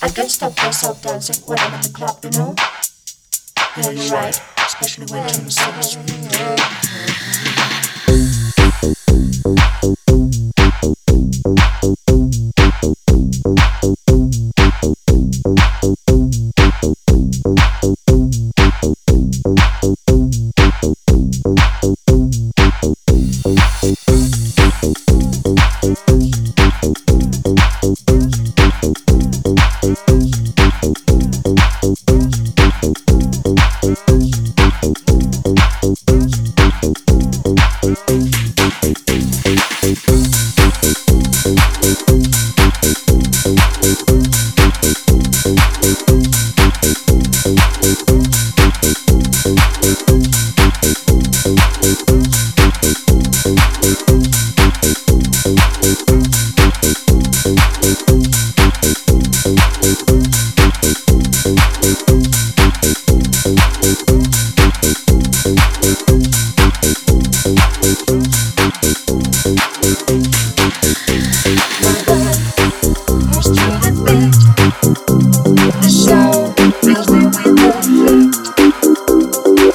I can't stop myself dancing when I'm in the club, you know. Yeah, you're right, especially when I'm in the